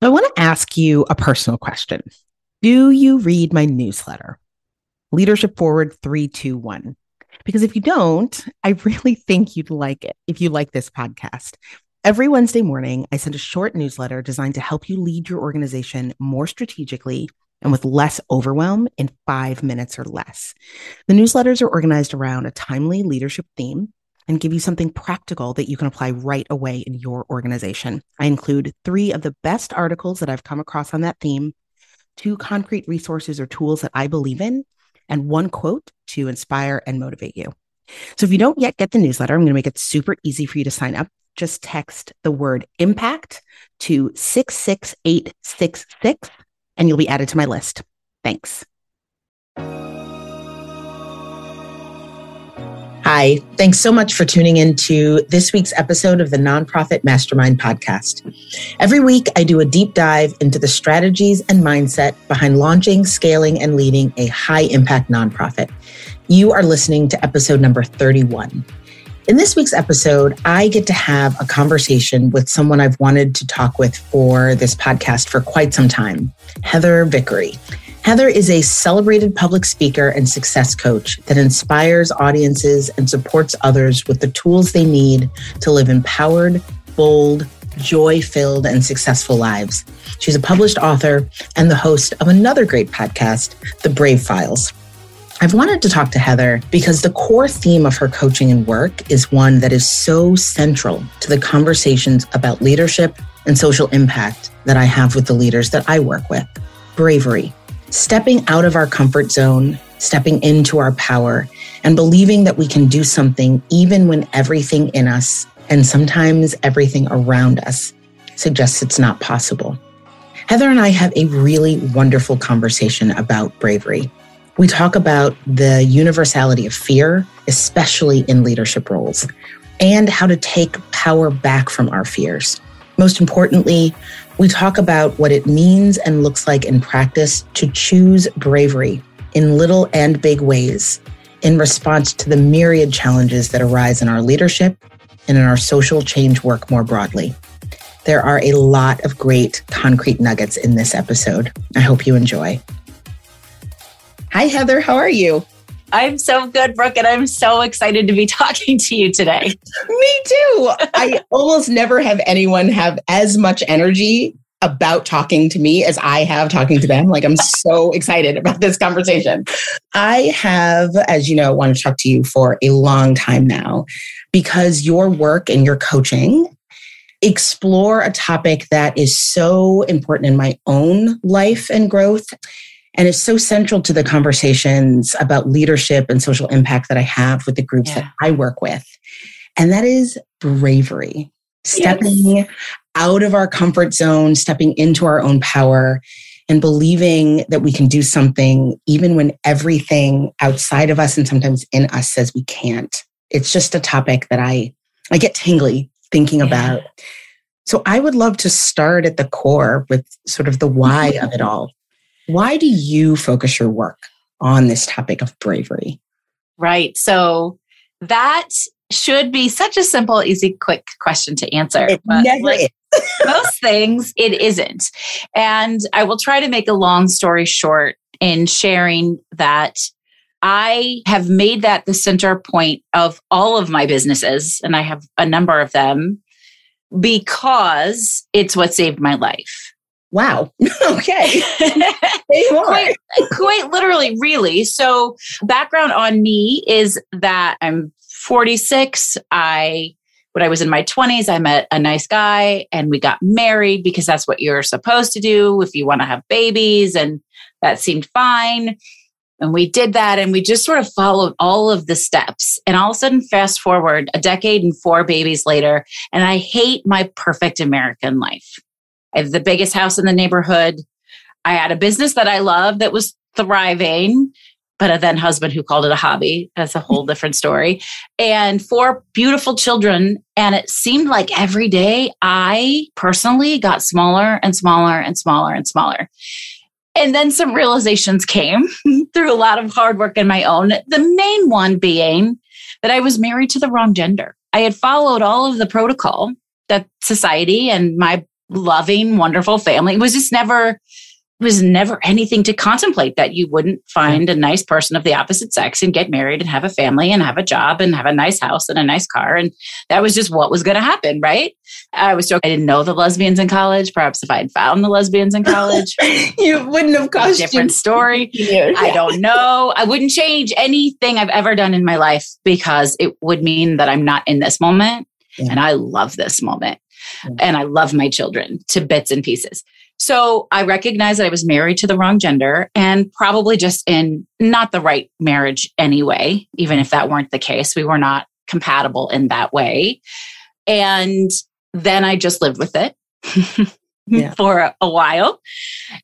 I want to ask you a personal question. Do you read my newsletter, Leadership Forward 321? Because if you don't, I really think you'd like it if you like this podcast. Every Wednesday morning, I send a short newsletter designed to help you lead your organization more strategically and with less overwhelm in five minutes or less. The newsletters are organized around a timely leadership theme and give you something practical that you can apply right away in your organization. I include three of the best articles that I've come across on that theme, two concrete resources or tools that I believe in, and one quote to inspire and motivate you. So if you don't yet get the newsletter, I'm going to make it super easy for you to sign up. Just text the word impact to 66866 and you'll be added to my list. Thanks. Hi, thanks so much for tuning in to this week's episode of the Nonprofit Mastermind podcast. Every week, I do a deep dive into the strategies and mindset behind launching, scaling, and leading a high impact nonprofit. You are listening to episode number 31. In this week's episode, I get to have a conversation with someone I've wanted to talk with for this podcast for quite some time, Heather Vickery. Heather is a celebrated public speaker and success coach that inspires audiences and supports others with the tools they need to live empowered, bold, joy filled, and successful lives. She's a published author and the host of another great podcast, The Brave Files. I've wanted to talk to Heather because the core theme of her coaching and work is one that is so central to the conversations about leadership and social impact that I have with the leaders that I work with bravery stepping out of our comfort zone, stepping into our power, and believing that we can do something even when everything in us and sometimes everything around us suggests it's not possible. Heather and I have a really wonderful conversation about bravery. We talk about the universality of fear, especially in leadership roles, and how to take power back from our fears. Most importantly, we talk about what it means and looks like in practice to choose bravery in little and big ways in response to the myriad challenges that arise in our leadership and in our social change work more broadly. There are a lot of great concrete nuggets in this episode. I hope you enjoy. Hi, Heather. How are you? I'm so good, Brooke, and I'm so excited to be talking to you today. Me too. I almost never have anyone have as much energy about talking to me as I have talking to them. Like I'm so excited about this conversation. I have, as you know, wanted to talk to you for a long time now because your work and your coaching explore a topic that is so important in my own life and growth and it's so central to the conversations about leadership and social impact that I have with the groups yeah. that I work with. And that is bravery, stepping yes. out of our comfort zone, stepping into our own power, and believing that we can do something even when everything outside of us and sometimes in us says we can't. It's just a topic that I I get tingly thinking yeah. about. So I would love to start at the core with sort of the why mm-hmm. of it all. Why do you focus your work on this topic of bravery? Right. So that should be such a simple, easy, quick question to answer. It never like most things, it isn't. And I will try to make a long story short in sharing that I have made that the center point of all of my businesses, and I have a number of them because it's what saved my life. Wow. okay. quite, quite literally, really. So, background on me is that I'm 46. I, when I was in my 20s, I met a nice guy and we got married because that's what you're supposed to do if you want to have babies. And that seemed fine. And we did that and we just sort of followed all of the steps. And all of a sudden, fast forward a decade and four babies later, and I hate my perfect American life. I have the biggest house in the neighborhood. I had a business that I loved that was thriving, but a then husband who called it a hobby. That's a whole different story. And four beautiful children. And it seemed like every day I personally got smaller and smaller and smaller and smaller. And then some realizations came through a lot of hard work in my own. The main one being that I was married to the wrong gender. I had followed all of the protocol that society and my loving, wonderful family. It was just never was never anything to contemplate that you wouldn't find a nice person of the opposite sex and get married and have a family and have a job and have a nice house and a nice car. And that was just what was going to happen, right? I was joking. I didn't know the lesbians in college. Perhaps if I had found the lesbians in college, you wouldn't have cost different story. Yeah. I don't know. I wouldn't change anything I've ever done in my life because it would mean that I'm not in this moment. Yeah. And I love this moment. Yeah. And I love my children to bits and pieces. So I recognized that I was married to the wrong gender and probably just in not the right marriage anyway, even if that weren't the case. We were not compatible in that way. And then I just lived with it yeah. for a, a while.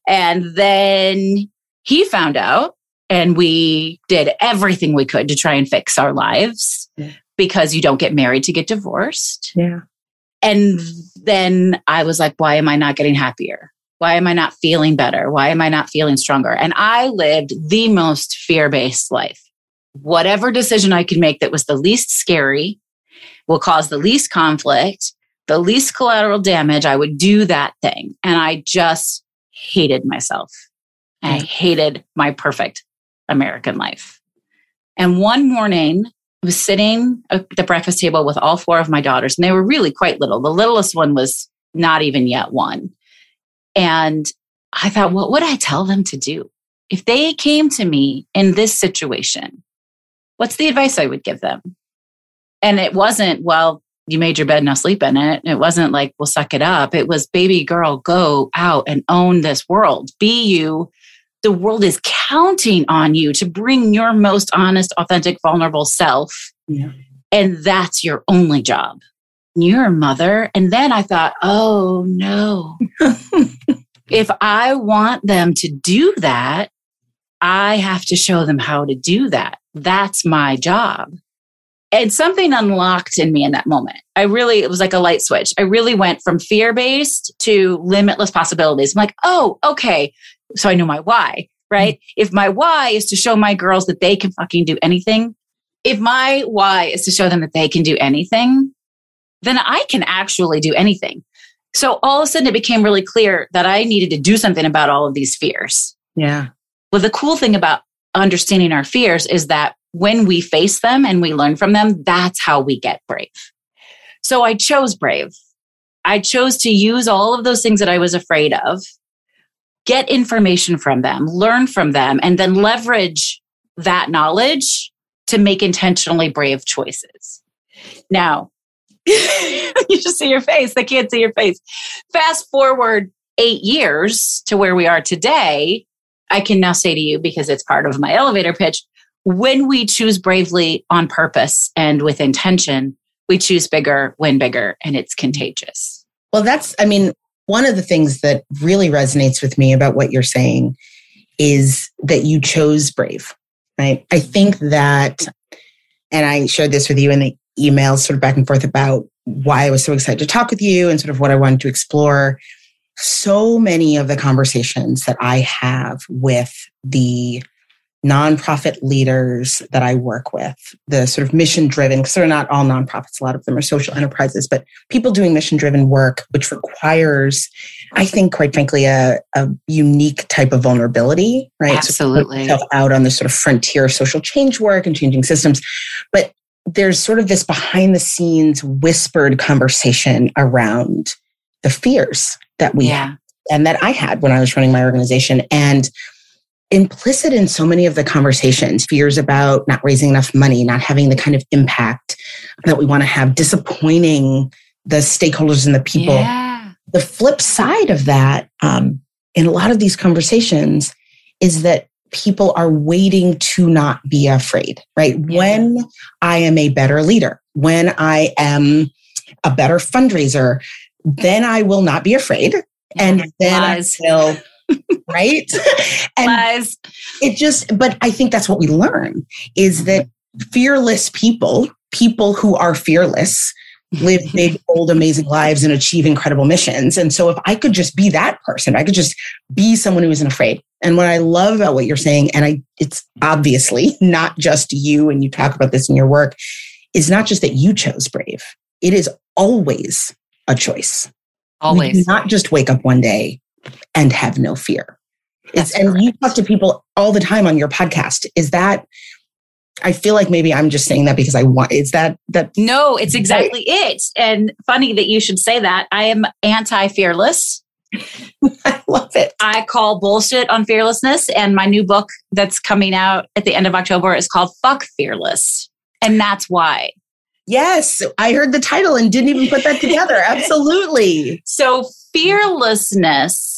And then he found out and we did everything we could to try and fix our lives yeah. because you don't get married to get divorced. Yeah. And then I was like, why am I not getting happier? Why am I not feeling better? Why am I not feeling stronger? And I lived the most fear based life. Whatever decision I could make that was the least scary, will cause the least conflict, the least collateral damage, I would do that thing. And I just hated myself. I hated my perfect American life. And one morning, was sitting at the breakfast table with all four of my daughters, and they were really quite little. The littlest one was not even yet one. And I thought, what would I tell them to do? If they came to me in this situation, what's the advice I would give them? And it wasn't, well, you made your bed, now sleep in it. It wasn't like, well, suck it up. It was, baby girl, go out and own this world. Be you. The world is counting on you to bring your most honest, authentic, vulnerable self. Yeah. And that's your only job you're a mother. And then I thought, oh no. if I want them to do that, I have to show them how to do that. That's my job. And something unlocked in me in that moment. I really, it was like a light switch. I really went from fear based to limitless possibilities. I'm like, oh, okay. So I know my why, right? Mm-hmm. If my why is to show my girls that they can fucking do anything, if my why is to show them that they can do anything, then I can actually do anything. So all of a sudden it became really clear that I needed to do something about all of these fears. Yeah. Well, the cool thing about understanding our fears is that when we face them and we learn from them, that's how we get brave. So I chose brave. I chose to use all of those things that I was afraid of, get information from them, learn from them, and then leverage that knowledge to make intentionally brave choices. Now, you just see your face. They can't see your face. Fast forward eight years to where we are today. I can now say to you, because it's part of my elevator pitch, when we choose bravely on purpose and with intention, we choose bigger, win bigger, and it's contagious. Well, that's, I mean, one of the things that really resonates with me about what you're saying is that you chose brave, right? I think that, and I shared this with you in the emails sort of back and forth about why I was so excited to talk with you and sort of what I wanted to explore. So many of the conversations that I have with the nonprofit leaders that I work with, the sort of mission driven, because they're not all nonprofits, a lot of them are social enterprises, but people doing mission driven work, which requires, I think, quite frankly, a, a unique type of vulnerability, right? Absolutely. So out on the sort of frontier social change work and changing systems. But there's sort of this behind the scenes whispered conversation around the fears that we yeah. and that I had when I was running my organization. And implicit in so many of the conversations, fears about not raising enough money, not having the kind of impact that we want to have, disappointing the stakeholders and the people. Yeah. The flip side of that, um, in a lot of these conversations, is that people are waiting to not be afraid, right? Yeah. When I am a better leader, when I am a better fundraiser, then I will not be afraid. And then Lies. I will, right? and Lies. it just, but I think that's what we learn is that fearless people, people who are fearless, live big, bold, amazing lives and achieve incredible missions. And so if I could just be that person, I could just be someone who isn't afraid. And what I love about what you're saying, and I it's obviously not just you, and you talk about this in your work, is not just that you chose brave. It is always a choice. Always. not just wake up one day and have no fear. It's, and you talk to people all the time on your podcast. Is that I feel like maybe I'm just saying that because I want is that that No, it's exactly right. it. And funny that you should say that. I am anti-fearless. I love it. I call bullshit on fearlessness and my new book that's coming out at the end of October is called Fuck Fearless. And that's why. Yes, I heard the title and didn't even put that together. Absolutely. So, fearlessness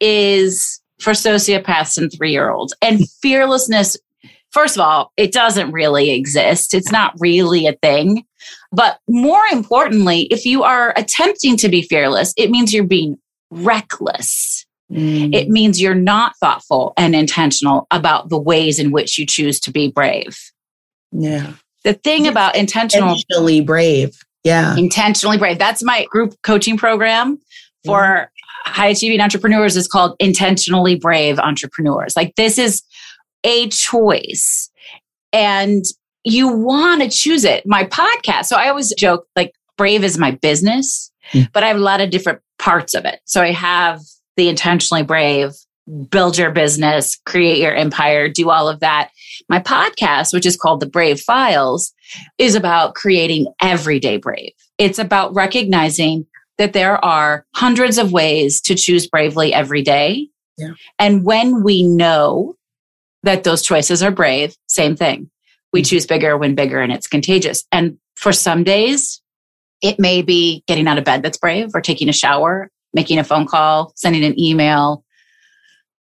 is for sociopaths and three year olds. And fearlessness, first of all, it doesn't really exist, it's not really a thing. But more importantly, if you are attempting to be fearless, it means you're being reckless. Mm. It means you're not thoughtful and intentional about the ways in which you choose to be brave. Yeah. The thing about intentional intentionally brave. Yeah. Intentionally brave. That's my group coaching program for. High achieving entrepreneurs is called intentionally brave entrepreneurs. Like this is a choice and you want to choose it. My podcast. So I always joke like brave is my business, mm. but I have a lot of different parts of it. So I have the intentionally brave, build your business, create your empire, do all of that. My podcast, which is called The Brave Files, is about creating everyday brave. It's about recognizing that there are hundreds of ways to choose bravely every day. Yeah. And when we know that those choices are brave, same thing. We mm-hmm. choose bigger, win bigger, and it's contagious. And for some days, it may be getting out of bed that's brave or taking a shower, making a phone call, sending an email,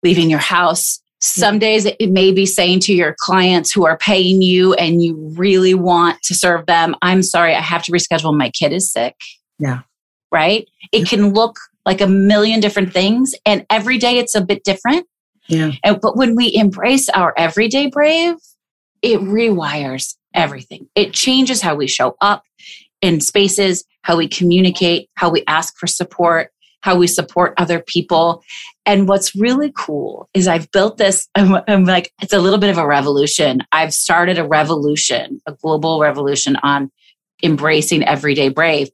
leaving your house. Some days it may be saying to your clients who are paying you and you really want to serve them, I'm sorry, I have to reschedule. My kid is sick. Yeah. Right? It can look like a million different things. And every day it's a bit different. Yeah. And, but when we embrace our everyday brave, it rewires everything. It changes how we show up in spaces, how we communicate, how we ask for support, how we support other people. And what's really cool is I've built this, I'm, I'm, like, it's a little bit of a revolution. I've started a revolution, a global revolution on embracing everyday brave.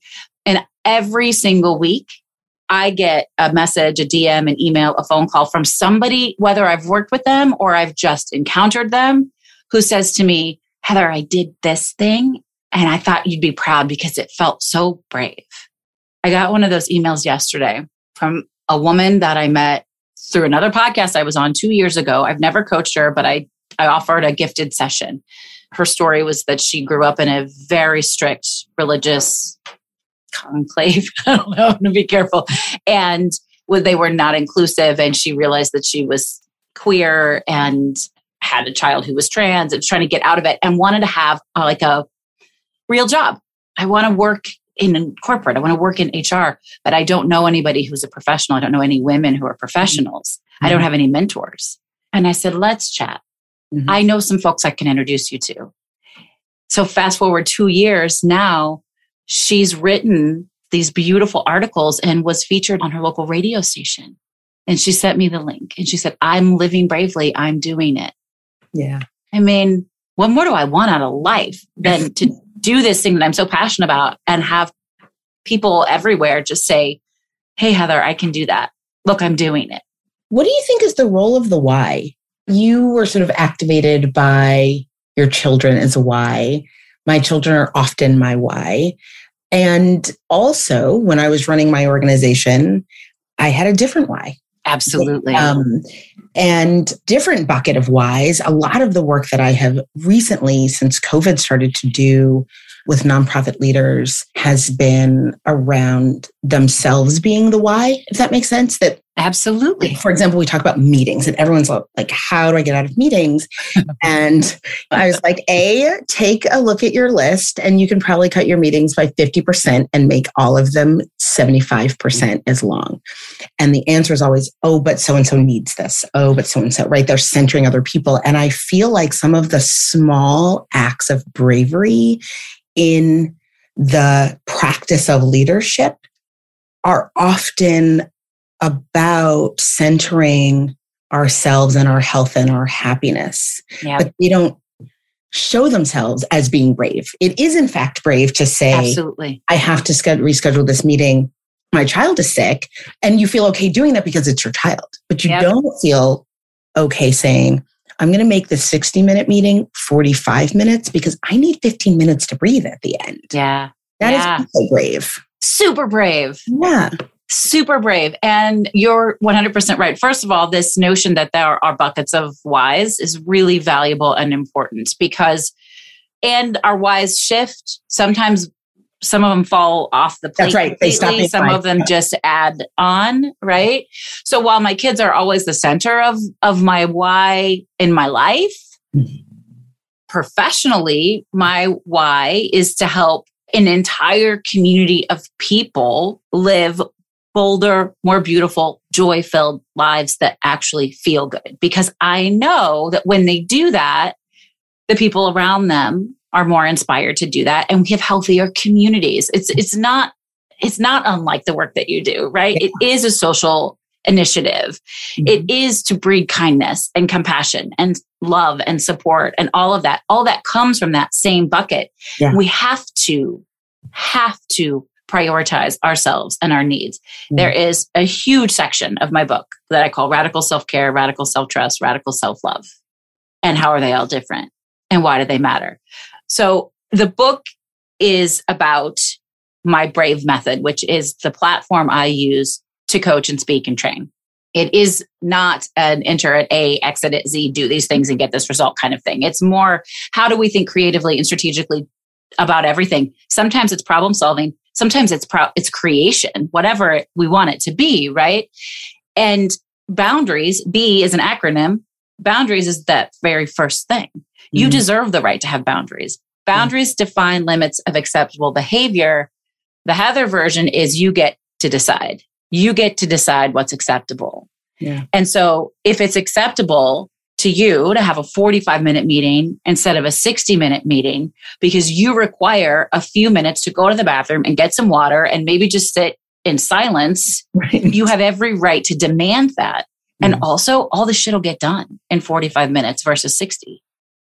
Every single week, I get a message, a DM, an email, a phone call from somebody, whether I've worked with them or I've just encountered them, who says to me, Heather, I did this thing and I thought you'd be proud because it felt so brave. I got one of those emails yesterday from a woman that I met through another podcast I was on two years ago. I've never coached her, but I, I offered a gifted session. Her story was that she grew up in a very strict religious conclave. I don't know, to be careful. And they were not inclusive. And she realized that she was queer and had a child who was trans and was trying to get out of it and wanted to have uh, like a real job. I want to work in corporate. I want to work in HR, but I don't know anybody who's a professional. I don't know any women who are professionals. Mm-hmm. I don't mm-hmm. have any mentors. And I said, let's chat. Mm-hmm. I know some folks I can introduce you to. So fast forward two years now, she's written these beautiful articles and was featured on her local radio station. And she sent me the link and she said, I'm living bravely. I'm doing it. Yeah. I mean, what more do I want out of life than to do this thing that I'm so passionate about and have people everywhere just say, Hey, Heather, I can do that. Look, I'm doing it. What do you think is the role of the why? You were sort of activated by your children as a why. My children are often my why. And also, when I was running my organization, I had a different why. Absolutely. Um, and different bucket of whys. A lot of the work that I have recently, since COVID started to do with nonprofit leaders, has been around themselves being the why, if that makes sense. That Absolutely. For example, we talk about meetings and everyone's like, how do I get out of meetings? and I was like, A, take a look at your list and you can probably cut your meetings by 50% and make all of them 75% as long. And the answer is always, oh, but so and so needs this. Oh, but so and so, right? They're centering other people. And I feel like some of the small acts of bravery in the practice of leadership are often about centering ourselves and our health and our happiness. Yep. But they don't show themselves as being brave. It is, in fact, brave to say, Absolutely. I have to reschedule this meeting my child is sick. And you feel okay doing that because it's your child, but you yep. don't feel okay saying, I'm going to make this 60 minute meeting 45 minutes because I need 15 minutes to breathe at the end. Yeah. that yeah. is so brave. Super brave. Yeah. Super brave. And you're 100% right. First of all, this notion that there are buckets of whys is really valuable and important because, and our whys shift. Sometimes some of them fall off the plate. That's right. They stop some of them just add on, right? So while my kids are always the center of of my why in my life, mm-hmm. professionally, my why is to help an entire community of people live bolder, more beautiful, joy filled lives that actually feel good. Because I know that when they do that, the people around them are more inspired to do that. And we have healthier communities. It's it's not it's not unlike the work that you do right? Yeah. it is a social initiative. Mm-hmm. it is to breed kindness and compassion and love and support and all of that. All that comes from that same bucket. Yeah. we have to have to prioritize ourselves and our needs. Mm-hmm. there is a huge section of my book that i call radical self-care radical self-trust radical self-love. And how are they all different? And why do they matter so the book is about my Brave method, which is the platform I use to coach and speak and train. It is not an enter at A, exit at Z, do these things and get this result kind of thing. It's more how do we think creatively and strategically about everything? Sometimes it's problem solving, sometimes it's pro- it's creation, whatever we want it to be, right? And boundaries, B is an acronym. Boundaries is that very first thing. You mm-hmm. deserve the right to have boundaries. Boundaries mm-hmm. define limits of acceptable behavior. The Heather version is you get to decide. You get to decide what's acceptable. Yeah. And so if it's acceptable to you to have a 45 minute meeting instead of a 60 minute meeting because you require a few minutes to go to the bathroom and get some water and maybe just sit in silence, right. you have every right to demand that. And mm-hmm. also, all the shit will get done in 45 minutes versus 60.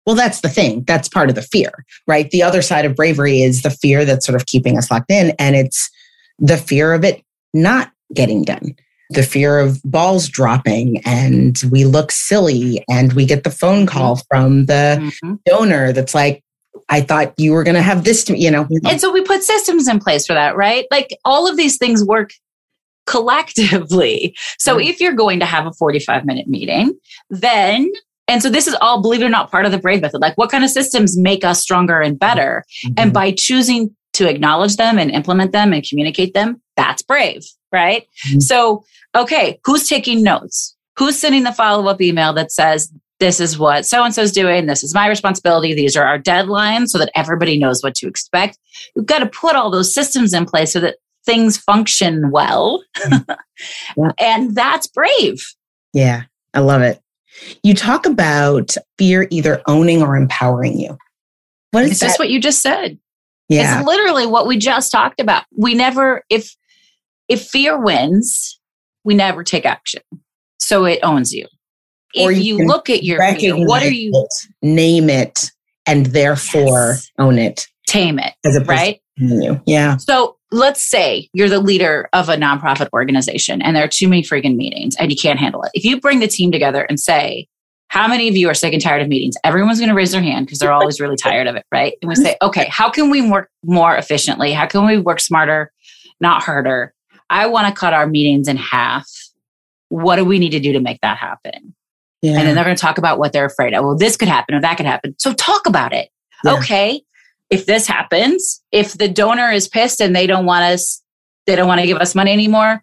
Well, that's the thing. That's part of the fear, right? The other side of bravery is the fear that's sort of keeping us locked in. And it's the fear of it not getting done, the fear of balls dropping and we look silly and we get the phone mm-hmm. call from the mm-hmm. donor that's like, I thought you were going to have this, to, you know. And so we put systems in place for that, right? Like all of these things work collectively. So mm-hmm. if you're going to have a 45 minute meeting, then and so this is all, believe it or not, part of the brave method. Like what kind of systems make us stronger and better? Mm-hmm. And by choosing to acknowledge them and implement them and communicate them, that's brave, right? Mm-hmm. So, okay, who's taking notes? Who's sending the follow up email that says, this is what so and so is doing. This is my responsibility. These are our deadlines so that everybody knows what to expect. We've got to put all those systems in place so that things function well. Yeah. and that's brave. Yeah, I love it. You talk about fear either owning or empowering you. What is this? What you just said? Yeah, it's literally what we just talked about. We never, if if fear wins, we never take action. So it owns you. Or if you, you look at your fear, what are you? It, name it and therefore yes. own it, tame it, As a right? You. Yeah. So let's say you're the leader of a nonprofit organization and there are too many freaking meetings and you can't handle it. If you bring the team together and say, how many of you are sick and tired of meetings? Everyone's going to raise their hand because they're always really tired of it, right? And we say, okay, how can we work more efficiently? How can we work smarter, not harder? I want to cut our meetings in half. What do we need to do to make that happen? Yeah. And then they're going to talk about what they're afraid of. Well, this could happen or that could happen. So talk about it. Yeah. Okay if this happens, if the donor is pissed and they don't want us, they don't want to give us money anymore,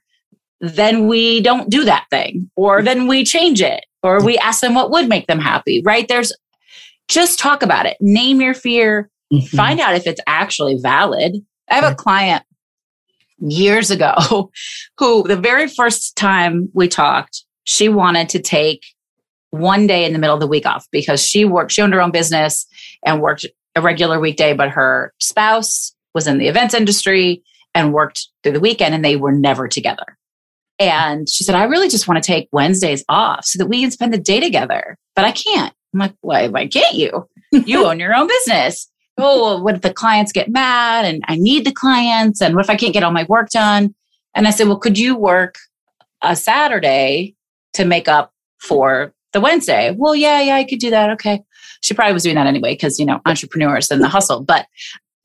then we don't do that thing, or then we change it, or we ask them what would make them happy, right? There's just talk about it, name your fear, mm-hmm. find out if it's actually valid. I have a client years ago who, the very first time we talked, she wanted to take one day in the middle of the week off because she worked, she owned her own business and worked a regular weekday, but her spouse was in the events industry and worked through the weekend and they were never together. And she said, I really just want to take Wednesdays off so that we can spend the day together, but I can't. I'm like, why, why can't you? You own your own business. Oh, well, what if the clients get mad and I need the clients? And what if I can't get all my work done? And I said, well, could you work a Saturday to make up for the Wednesday? Well, yeah, yeah, I could do that. Okay. She probably was doing that anyway because, you know, entrepreneurs and the hustle. But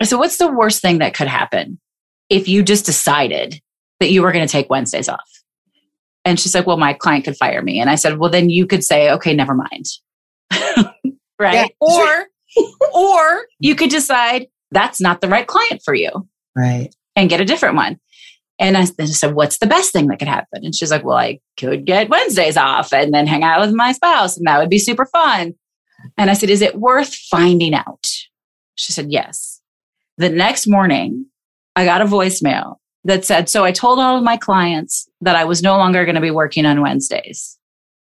so what's the worst thing that could happen if you just decided that you were going to take Wednesdays off? And she's like, well, my client could fire me. And I said, well, then you could say, okay, never mind. right. Or, or you could decide that's not the right client for you. Right. And get a different one. And I said, what's the best thing that could happen? And she's like, well, I could get Wednesdays off and then hang out with my spouse and that would be super fun. And I said, is it worth finding out? She said, yes. The next morning, I got a voicemail that said, so I told all of my clients that I was no longer going to be working on Wednesdays.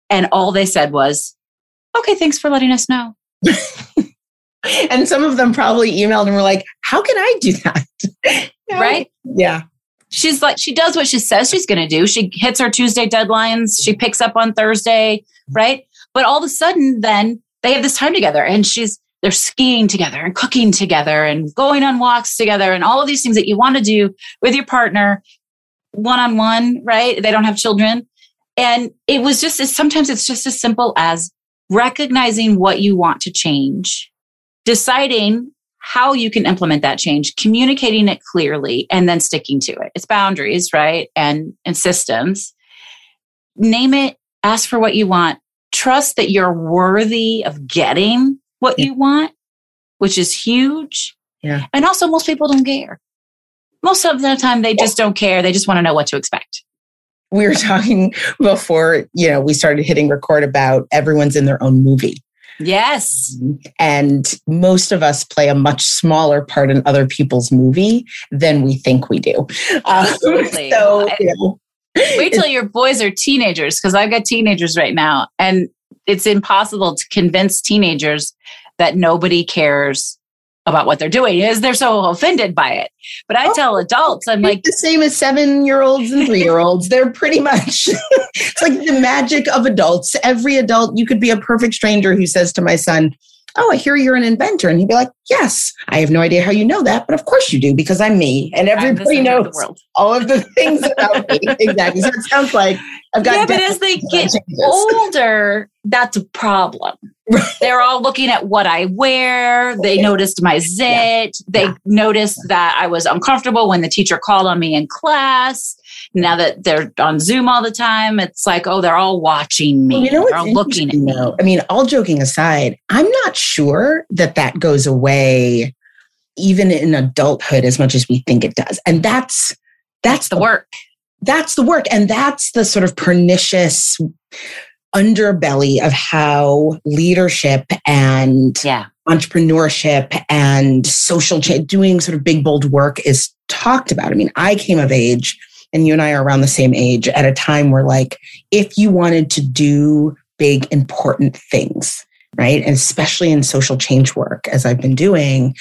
And all they said was, okay, thanks for letting us know. and some of them probably emailed and were like, how can I do that? right? Yeah. She's like, she does what she says she's going to do. She hits her Tuesday deadlines. She picks up on Thursday, right? But all of a sudden, then they have this time together and she's, they're skiing together and cooking together and going on walks together and all of these things that you want to do with your partner one on one, right? They don't have children. And it was just sometimes it's just as simple as recognizing what you want to change, deciding how you can implement that change, communicating it clearly, and then sticking to it. It's boundaries, right? And, and systems. Name it, ask for what you want, trust that you're worthy of getting what yeah. you want, which is huge. Yeah. And also, most people don't care. Most of the time, they just don't care. They just want to know what to expect. We were talking before, you know, we started hitting record about everyone's in their own movie. Yes. And most of us play a much smaller part in other people's movie than we think we do. Absolutely. Um, so, you know, Wait till your boys are teenagers because I've got teenagers right now, and it's impossible to convince teenagers that nobody cares about what they're doing is they're so offended by it. But I oh, tell adults, I'm like the same as seven year olds and three year olds. They're pretty much it's like the magic of adults. Every adult, you could be a perfect stranger who says to my son, Oh, I hear you're an inventor. And he'd be like, Yes, I have no idea how you know that, but of course you do because I'm me. And everybody knows of all of the things about me. exactly. So it sounds like I've got. Yeah, but as they get older, that's a problem. They're all looking at what I wear. They okay. noticed my zit. Yeah. They yeah. noticed that I was uncomfortable when the teacher called on me in class. Now that they're on Zoom all the time, it's like, oh, they're all watching me. Well, you know they're all looking at me. I mean, all joking aside, I'm not sure that that goes away even in adulthood as much as we think it does. And that's that's, that's the work. That's the work. And that's the sort of pernicious underbelly of how leadership and yeah. entrepreneurship and social change, doing sort of big, bold work is talked about. I mean, I came of age, and you and I are around the same age at a time where, like, if you wanted to do big, important things, right, and especially in social change work, as I've been doing,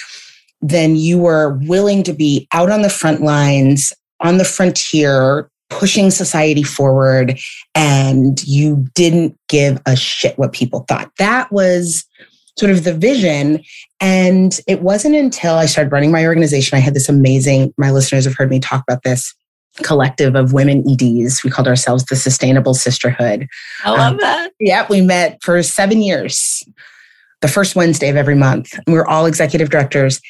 then you were willing to be out on the front lines, on the frontier, pushing society forward and you didn't give a shit what people thought. That was sort of the vision. And it wasn't until I started running my organization, I had this amazing, my listeners have heard me talk about this collective of women EDs. We called ourselves the Sustainable Sisterhood. I love um, that. Yeah, we met for seven years, the first Wednesday of every month. We were all executive directors.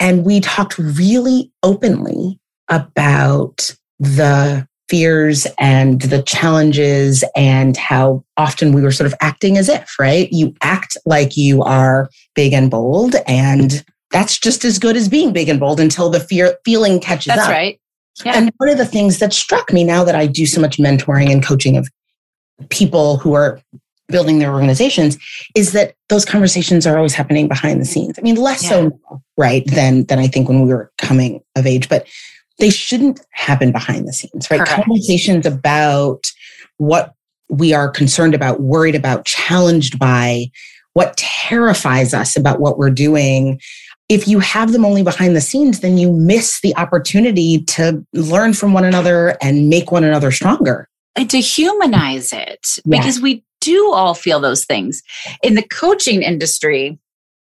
And we talked really openly about the fears and the challenges and how often we were sort of acting as if, right? You act like you are big and bold and that's just as good as being big and bold until the fear feeling catches that's up. That's right. Yeah. And one of the things that struck me now that I do so much mentoring and coaching of people who are building their organizations is that those conversations are always happening behind the scenes. I mean, less yeah. so right than than I think when we were coming of age, but they shouldn't happen behind the scenes, right? Correct. Conversations about what we are concerned about, worried about, challenged by, what terrifies us about what we're doing. If you have them only behind the scenes, then you miss the opportunity to learn from one another and make one another stronger. And to humanize it, yeah. because we do all feel those things. In the coaching industry,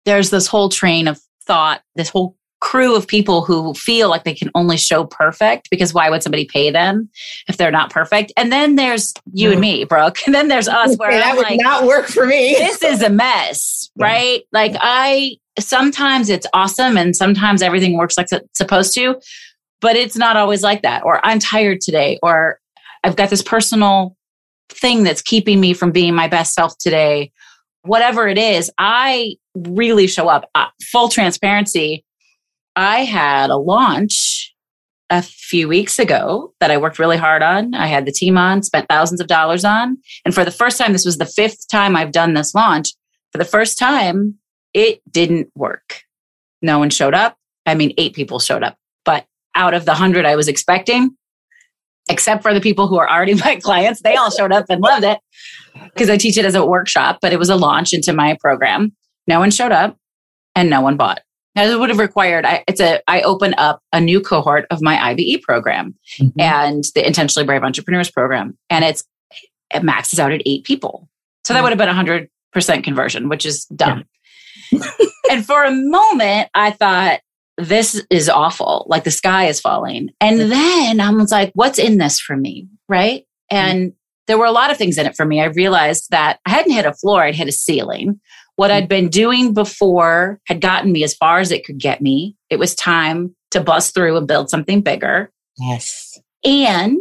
there's this whole train of thought, this whole crew of people who feel like they can only show perfect because why would somebody pay them if they're not perfect? And then there's you and mm-hmm. me, Brooke. And then there's us where that I'm would like, not work for me. this is a mess, Yeah. right? Like I sometimes it's awesome and sometimes everything works like it's supposed to, but it's not always like that. Or I'm tired today, or I've got this personal thing that's keeping me from being my best self today. Whatever it is, I really show up. Uh, full transparency. I had a launch a few weeks ago that I worked really hard on. I had the team on, spent thousands of dollars on. And for the first time, this was the fifth time I've done this launch. For the first time, it didn't work. No one showed up. I mean, eight people showed up, but out of the hundred I was expecting, except for the people who are already my clients, they all showed up and loved it because I teach it as a workshop, but it was a launch into my program. No one showed up and no one bought. Now, it would have required, I, it's a, I open up a new cohort of my IBE program Mhm. and the Intentionally Brave Entrepreneurs program. And it's, it maxes out at eight people. So that Mm. would have been a hundred percent conversion, which is dumb. and for a moment, I thought, this is awful. Like the sky is falling. And then I was like, what's in this for me? Right. Mm-hmm. And there were a lot of things in it for me. I realized that I hadn't hit a floor, I'd hit a ceiling. What mm-hmm. I'd been doing before had gotten me as far as it could get me. It was time to bust through and build something bigger. Yes. And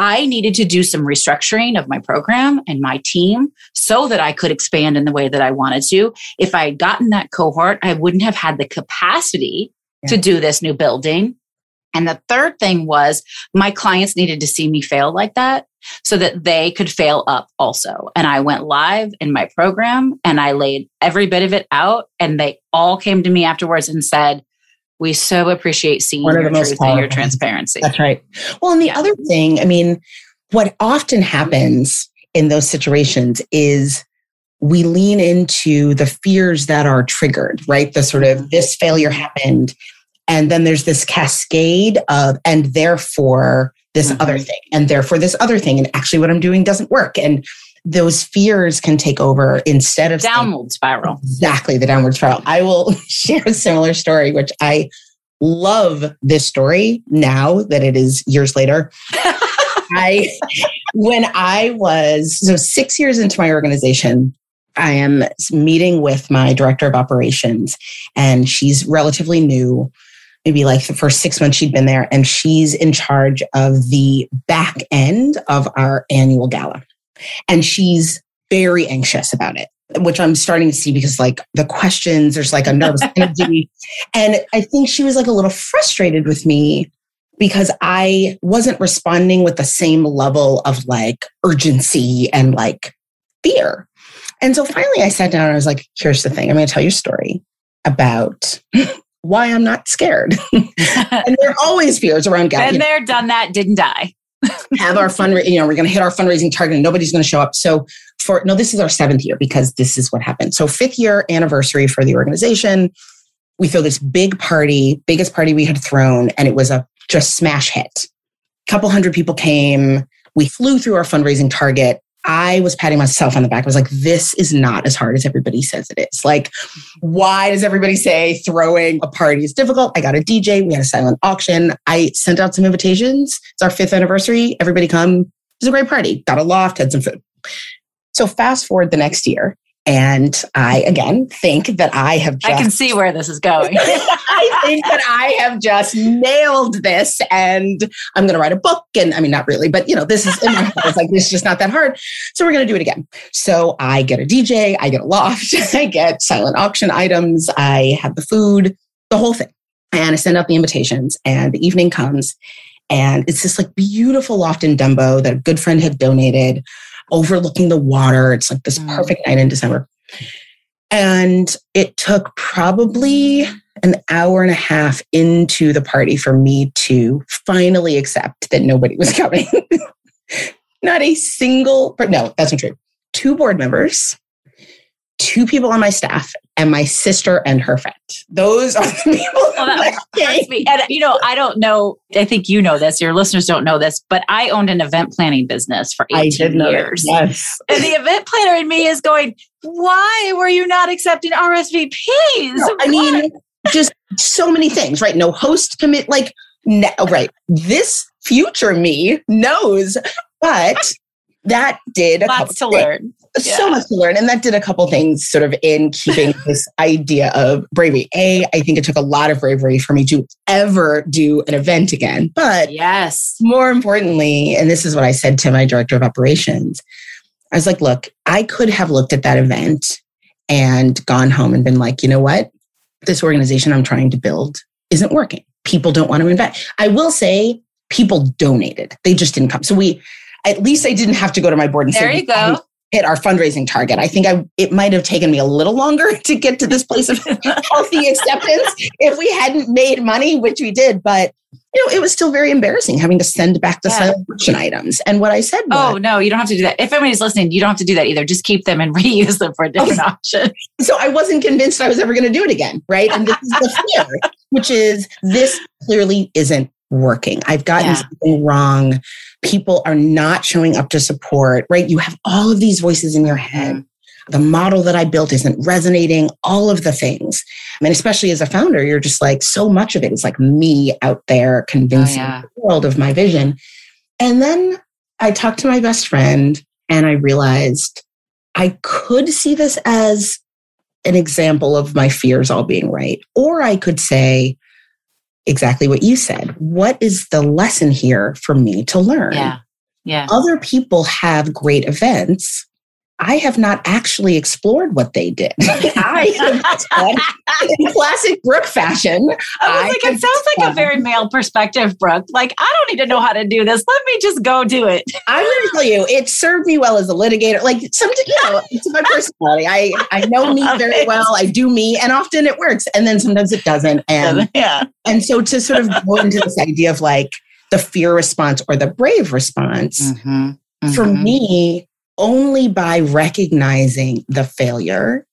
I needed to do some restructuring of my program and my team so that I could expand in the way that I wanted to. If I had gotten that cohort, I wouldn't have had the capacity to do this new building. And the third thing was my clients needed to see me fail like that so that they could fail up also. And I went live in my program and I laid every bit of it out. And they all came to me afterwards and said, We so appreciate seeing One your the truth and your transparency. That's right. Well, and the other thing, I mean, what often happens in those situations is we lean into the fears that are triggered, right? The sort of this failure happened. And then there's this cascade of, and therefore this Mhm. other thing, and therefore this other thing. And actually, what I'm doing doesn't work. And those fears can take over instead of Downward spiral. exactly the downward spiral. I will share a similar story, which I love this story now that it is years later. I, when I was, so six years into my organization, I am meeting with my director of operations, and she's relatively new. Maybe like the first six months she'd been there, and she's in charge of the back end of our annual gala. And she's very anxious about it which I'm starting to see because like the questions, there's like a nervous energy. And I think she was like a little frustrated with me because I wasn't responding with the same level of like urgency and like fear. And so finally I sat down and I was like, here's the thing. I'm going to tell you a story about why I'm not scared. and there are always fears around gala. Been there, done that, didn't die. Have our fundraising, you know, we're going to hit our fundraising target and nobody's going to show up. So for, no, this is our seventh year because this is what happened. So fifth year anniversary for the organization. We throw this big party, biggest party we had thrown, and it was a just smash hit. A couple hundred people came. We flew through our fundraising target. I was patting myself on the back. I was like, this is not as hard as everybody says it is. Like, why does everybody say throwing a party is difficult? I got a DJ. We had a silent auction. I sent out some invitations. It's our fifth anniversary. Everybody come. It was a great party. Got a loft, had some food. So fast forward the next year. And I again think that I have just I can see where this is going. I think that I have just nailed this and I'm going to write a book. And I mean, not really, but you know, this is in my head. It's like, this is just not that hard. So we're going to do it again. So I get a DJ, I get a loft, I get silent auction items, I have the food, the whole thing. And I send out the invitations and the evening comes and it's this like beautiful loft in Dumbo that a good friend had donated overlooking the water. It's like this Mm. perfect night in December. And it took probably an hour and a half into the party for me to finally accept that nobody was coming. not a single, no, that's not true. Two board members, two people on my staff, and my sister and her friend. Those are the people. Well, that hurts me. And you know, I don't know. I think you know this. Your listeners don't know this, but I owned an event planning business for 18 I did know that. years. Yes. And the event planner in me is going, why were you not accepting RSVPs? No, I mean, just so many things, right? No host commit, like, no, right. This future me knows, but that did a lots to things. learn. Yeah. So much to learn. And that did a couple things sort of in keeping this idea of bravery. A, I think it took a lot of bravery for me to ever do an event again. But yes, more importantly, and this is what I said to my director of operations, I was like, look, I could have looked at that event and gone home and been like, you know what? This organization I'm trying to build isn't working. People don't want to invest. I will say people donated. They just didn't come. So we, at least I didn't have to go to my board and there say, there you go. Hit our fundraising target. I think I it might have taken me a little longer to get to this place of healthy acceptance if we hadn't made money, which we did. But you know, it was still very embarrassing having to send back the yeah. items. And what I said oh, was, Oh, no, you don't have to do that. If anybody's listening, you don't have to do that either. Just keep them and reuse them for a different okay. option. So I wasn't convinced I was ever going to do it again. Right. And this is the fear, which is this clearly isn't working. I've gotten yeah. something wrong. People are not showing up to support, right? You have all of these voices in your head. Mm-hmm. The model that I built isn't resonating, all of the things. I mean, especially as a founder, you're just like, so much of it is like me out there convincing oh, yeah. the world of my vision. And then I talked to my best friend and I realized I could see this as an example of my fears all being right. Or I could say, exactly what you said. What is the lesson here for me to learn? Yeah. Yeah. Other people have great events I have not actually explored what they did. I have in classic Brooke fashion. I was like, it sounds like a very male perspective, Brooke. Like, I don't need to know how to do this. Let me just go do it. I'm going to tell you, it served me well as a litigator. Like, some, you know, it's my personality. I, I know me very it. well. I do me, and often it works, and then sometimes it doesn't. And yeah, and so to sort of go into this idea of like the fear response or the brave response. Mm-hmm. Mm-hmm. For me, only by recognizing the failure,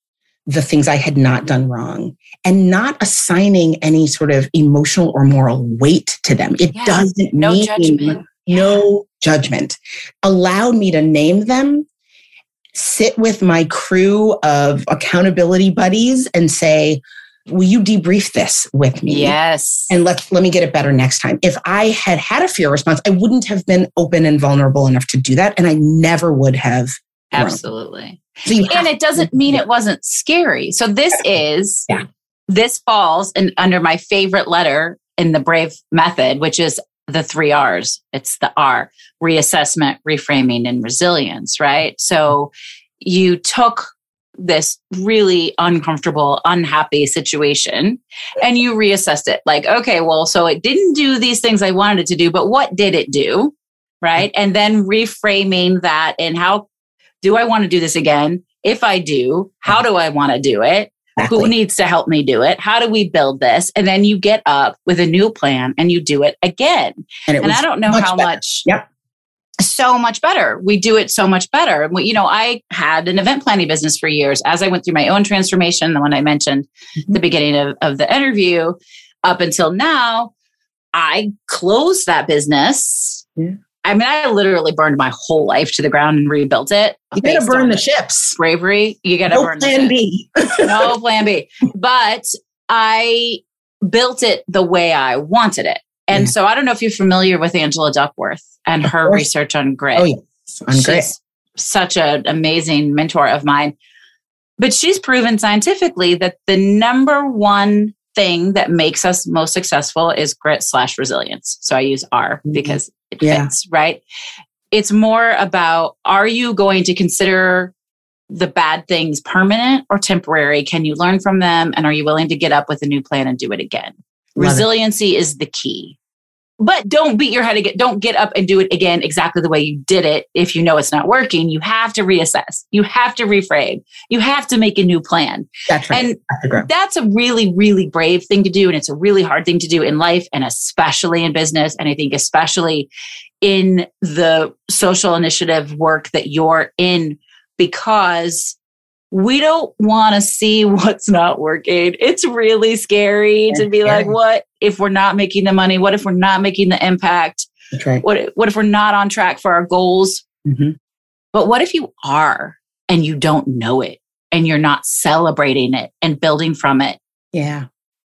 the things I had not done wrong, and not assigning any sort of emotional or moral weight to them. It doesn't no mean judgment. no judgment. Allowed me to name them, sit with my crew of accountability buddies and say, will you debrief this with me? Yes. And let let me get it better next time. If I had had a fear response, I wouldn't have been open and vulnerable enough to do that. And I never would have. Absolutely. So and it doesn't mean it wasn't scary. So this is, yeah. this falls in, under my favorite letter in the Brave method, which is the three R's. It's the R reassessment, reframing, and resilience, right? So you took this really uncomfortable, unhappy situation and you reassessed it like, okay, well, so it didn't do these things I wanted it to do, but what did it do? Right. And then reframing that and how do I want to do this again? If I do, how do I want to do it? Exactly. Who needs to help me do it? How do we build this? And then you get up with a new plan and you do it again. And, it and I don't know how better. much yep so much better. We do it so much better. We, you know, I had an event planning business for years as I went through my own transformation, the one I mentioned mm-hmm. the beginning of, of the interview, up until now, I closed that business. Yeah. I mean, I literally burned my whole life to the ground and rebuilt it. You gotta burn the ships. Bravery. You gotta no burn plan B. no plan B. But I built it the way I wanted it. And yeah. so I don't know if you're familiar with Angela Duckworth and of her course. research on grit. Oh, yes. On grit. such an amazing mentor of mine. But she's proven scientifically that the number one thing that makes us most successful is grit slash resilience. So I use R mm-hmm. because it yeah. fits, right? It's more about are you going to consider the bad things permanent or temporary? Can you learn from them? And are you willing to get up with a new plan and do it again? Love Resiliency it. is the key. But don't beat your head again. Don't get up and do it again exactly the way you did it. If you know it's not working, you have to reassess. You have to reframe. You have to make a new plan. That's right. And that's a really, really brave thing to do. And it's a really hard thing to do in life and especially in business. And I think especially in the social initiative work that you're in because we don't want to see what's not working. It's really scary to be like, what if we're not making the money? What if we're not making the impact? Right. What, what if we're not on track for our goals? Mm-hmm. But what if you are and you don't know it and you're not celebrating it and building from it? Yeah.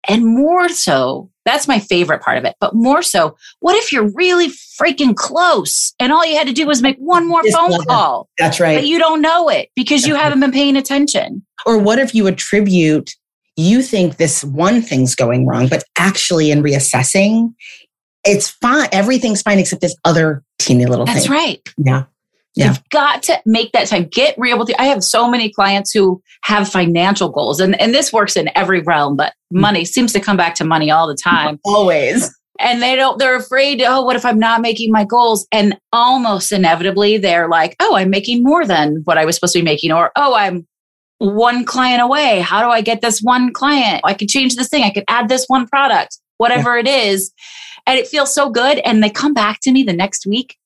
And more so, that's my favorite part of it. But more so, what if you're really freaking close and all you had to do was make one more Just phone it. call, That's right. but you don't know it because you That's right. haven't been paying attention? Or what if you attribute, you think this one thing's going wrong, but actually in reassessing, it's fine. Everything's fine except this other teeny little That's thing. That's right. Yeah. Yeah. You've got to make that time. Get real with you. I have so many clients who have financial goals, and, and this works in every realm, but Mm. money seems to come back to money all the time. Always. and they don't they're afraid oh what if i'm not making my goals and almost inevitably they're like oh i'm making more than what i was supposed to be making or oh i'm one client away how do i get this one client i could change this thing i could add this one product whatever it is and it feels so good and they come back to me the next week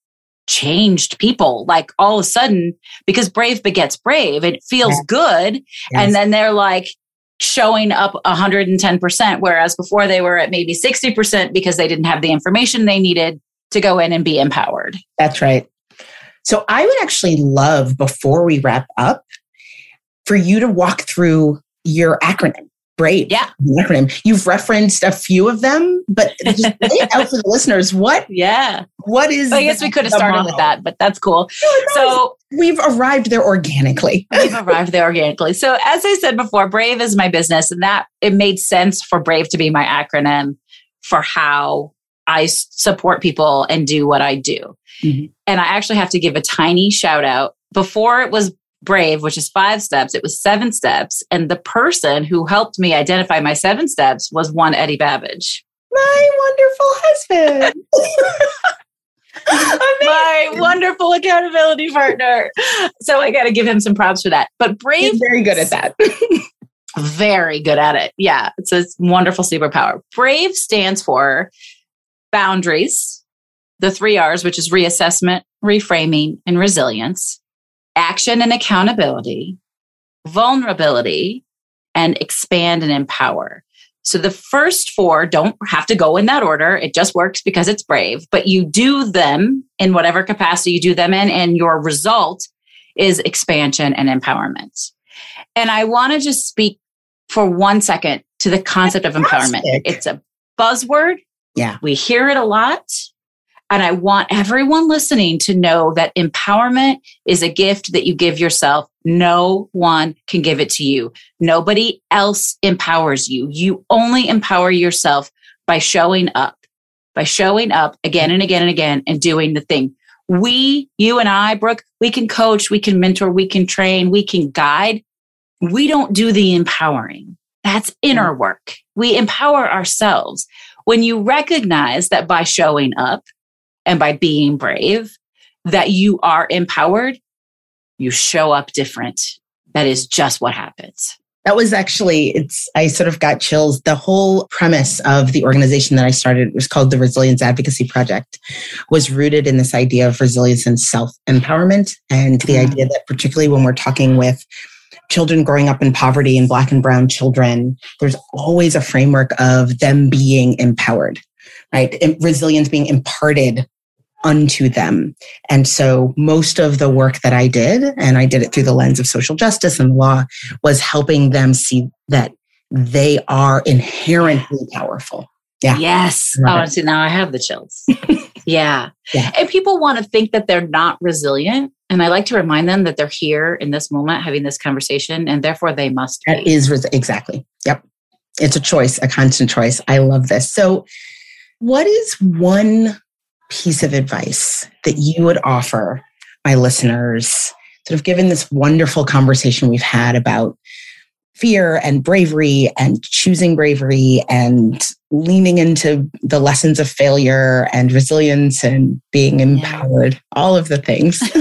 changed people like all of a sudden because brave begets brave it feels good Yes. and then they're like showing up 110% whereas before they were at maybe 60% because they didn't have the information they needed to go in and be empowered That's right. So I would actually love before we wrap up for you to walk through your acronym. Brave. Yeah. Acronym. You've referenced a few of them, but just lay it out for the listeners. What yeah what is i guess we could have started with that but that's cool So so we've arrived there organically. we've arrived there organically so as i said before brave is my business and that it made sense for brave to be my acronym for how I support people and do what i do Mhm. and i actually have to give a tiny shout out before it was brave which is five steps it was seven steps and the person who helped me identify my seven steps was one eddie babbage My wonderful husband. my wonderful accountability partner so i got to give him some props for that but brave He's very good at that. very good at it. Yeah, it's a wonderful superpower. Brave stands for boundaries, the three R's, which is reassessment, reframing, and resilience, action and accountability, vulnerability, and expand and empower. So the first four don't have to go in that order. It just works because it's brave, but you do them in whatever capacity you do them in, and your result is expansion and empowerment. And I want to just speak for one second to the concept of empowerment. It's a buzzword. Yeah. We hear it a lot. And I want everyone listening to know that empowerment is a gift that you give yourself. No one can give it to you. Nobody else empowers you. You only empower yourself by showing up, by showing up again and again and again and doing the thing. We, you and I, Brooke, we can coach, we can mentor, we can train, we can guide. We don't do the empowering. That's inner work. We empower ourselves. When you recognize that by showing up and by being brave, that you are empowered, you show up different. That is just what happens. That was actually, it's, I sort of got chills. The whole premise of the organization that I started was called the Resilience Advocacy Project, was rooted in this idea of resilience and self empowerment. And the Mm. idea that, particularly when we're talking with children growing up in poverty and Black and Brown children, there's always a framework of them being empowered, right? Resilience being imparted unto them. And so most of the work that I did, and I did it through the lens of social justice and law, was helping them see that they are inherently powerful. Yeah. Yes. Love Oh, see, now I have the chills. yeah. Yeah. And people want to think that they're not resilient. And I like to remind them that they're here in this moment having this conversation and therefore they must That be. is res- exactly. Yep. It's a choice, a constant choice. I love this. So, what is one piece of advice that you would offer my listeners, sort of given this wonderful conversation we've had about fear and bravery and choosing bravery and leaning into the lessons of failure and resilience and being empowered, all of the things.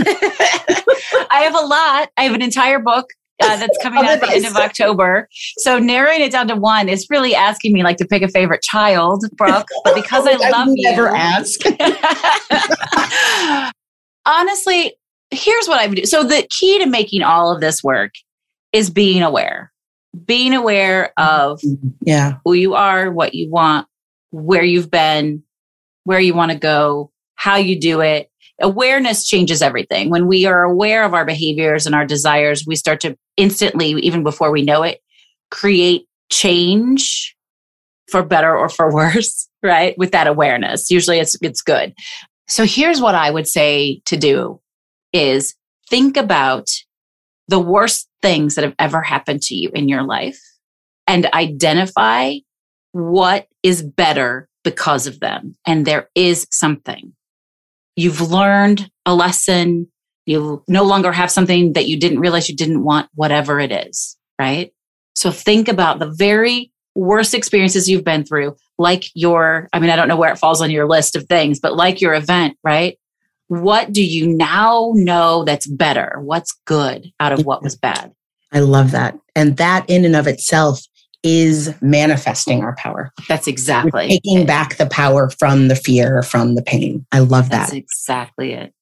I have a lot. I have an entire book uh, that's coming out at the end of October. So narrowing it down to one is really asking me like to pick a favorite child, Brooke. But because I love would you, never ask. honestly, here's what I would do. So the key to making all of this work is being aware. Being aware of Yeah. who you are, what you want, where you've been, where you want to go, how you do it. Awareness changes everything. When we are aware of our behaviors and our desires, we start to instantly, even before we know it, create change for better or for worse, right? With that awareness. Usually it's it's good. So here's what I would say to do is think about the worst things that have ever happened to you in your life and identify what is better because of them. And there is something. You've learned a lesson. You no longer have something that you didn't realize you didn't want, whatever it is, right? So think about the very worst experiences you've been through, like your, I mean, I don't know where it falls on your list of things, but like your event, right? What do you now know that's better? What's good out of what was bad? I love that. And that in and of itself is manifesting our power. That's exactly We're taking it. back the power from the fear, from the pain. I love That's that. exactly it.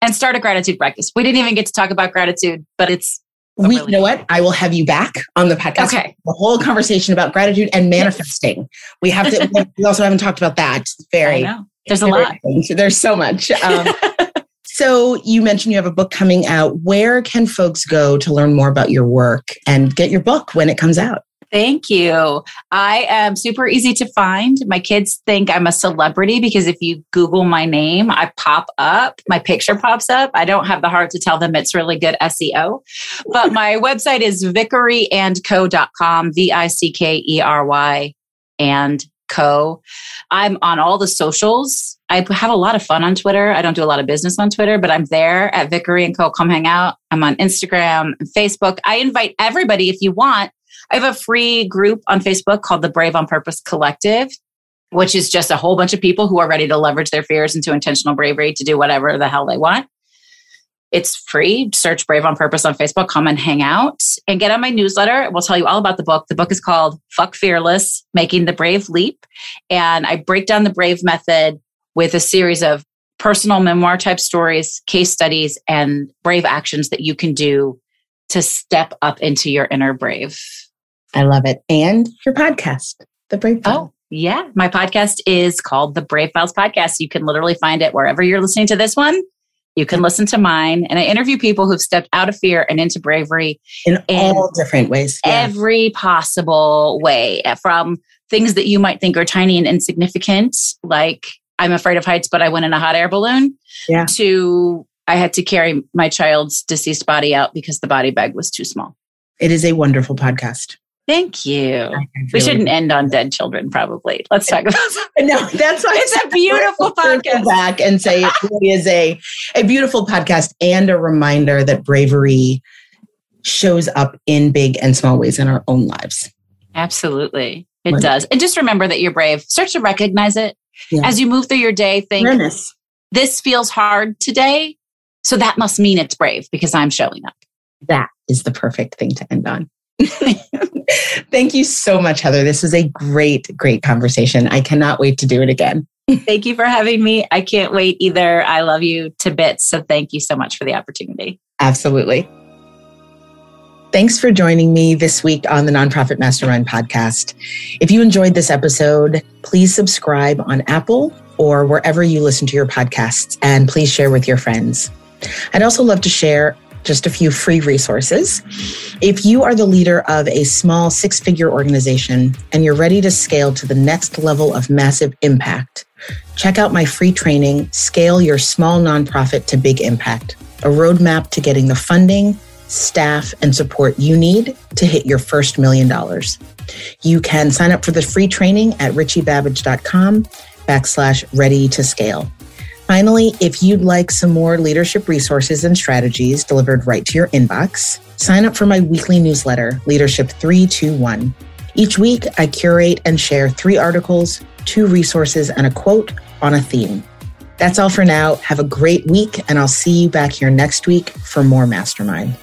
And start a gratitude practice. We didn't even get to talk about gratitude, but it's we really you know what i will have you back on the podcast okay the whole conversation about gratitude and manifesting we have to we also haven't talked about that very there's a lot there's so much um, so you mentioned you have a book coming out where can folks go to learn more about your work and get your book when it comes out Thank you. I am super easy to find. My kids think I'm a celebrity because if you Google my name, I pop up, my picture pops up. I don't have the heart to tell them it's really good SEO. But my website is vickeryandco.com, V I C K E R Y and co. I'm on all the socials. I have a lot of fun on Twitter. I don't do a lot of business on Twitter, but I'm there at Vickery and Co. Come hang out. I'm on Instagram and Facebook. I invite everybody if you want I have a free group on Facebook called the Brave on Purpose Collective, which is just a whole bunch of people who are ready to leverage their fears into intentional bravery to do whatever the hell they want. It's free. Search Brave on Purpose on Facebook. Come and hang out and get on my newsletter. We'll tell you all about the book. The book is called Fuck Fearless Making the Brave Leap. And I break down the Brave method with a series of personal memoir type stories, case studies, and brave actions that you can do to step up into your inner brave. I love it. And your podcast, The Brave Files. Oh, yeah. My podcast is called The Brave Files Podcast. You can literally find it wherever you're listening to this one. You can listen to mine. And I interview people who've stepped out of fear and into bravery in, in all different ways. Yeah. Every possible way eh, from things that you might think are tiny and insignificant, like I'm afraid of heights, but I went in a hot air balloon, yeah. to I had to carry my child's deceased body out because the body bag was too small. It is a wonderful podcast. Thank you. We shouldn't end on dead children, probably. Let's talk about. No, that's why it's a beautiful podcast. Back and say it really is a, a beautiful podcast and a reminder that bravery shows up in big and small ways in our own lives. Absolutely. It Wonderful. does. And just remember that you're brave. Start to recognize it. Yeah. As you move through your day, think this feels hard today. So that must mean it's brave because I'm showing up. That is the perfect thing to end on. Thank you so much, Heather. This was a great, great conversation. I cannot wait to do it again. thank you for having me. I can't wait either. I love you to bits. So thank you so much for the opportunity. Absolutely. Thanks for joining me this week on the Nonprofit Mastermind podcast. If you enjoyed this episode, please subscribe on Apple or wherever you listen to your podcasts, and please share with your friends. I'd also love to share just a few free resources. If you are the leader of a small six figure organization and you're ready to scale to the next level of massive impact, check out my free training, Scale Your Small Nonprofit to Big Impact, a roadmap to getting the funding, staff, and support you need to hit your first million dollars. You can sign up for the free training at richiebabbage.com backslash ready to scale. Finally, if you'd like some more leadership resources and strategies delivered right to your inbox, sign up for my weekly newsletter, Leadership 321. Each week, I curate and share three articles, two resources, and a quote on a theme. That's all for now. Have a great week, and I'll see you back here next week for more Mastermind.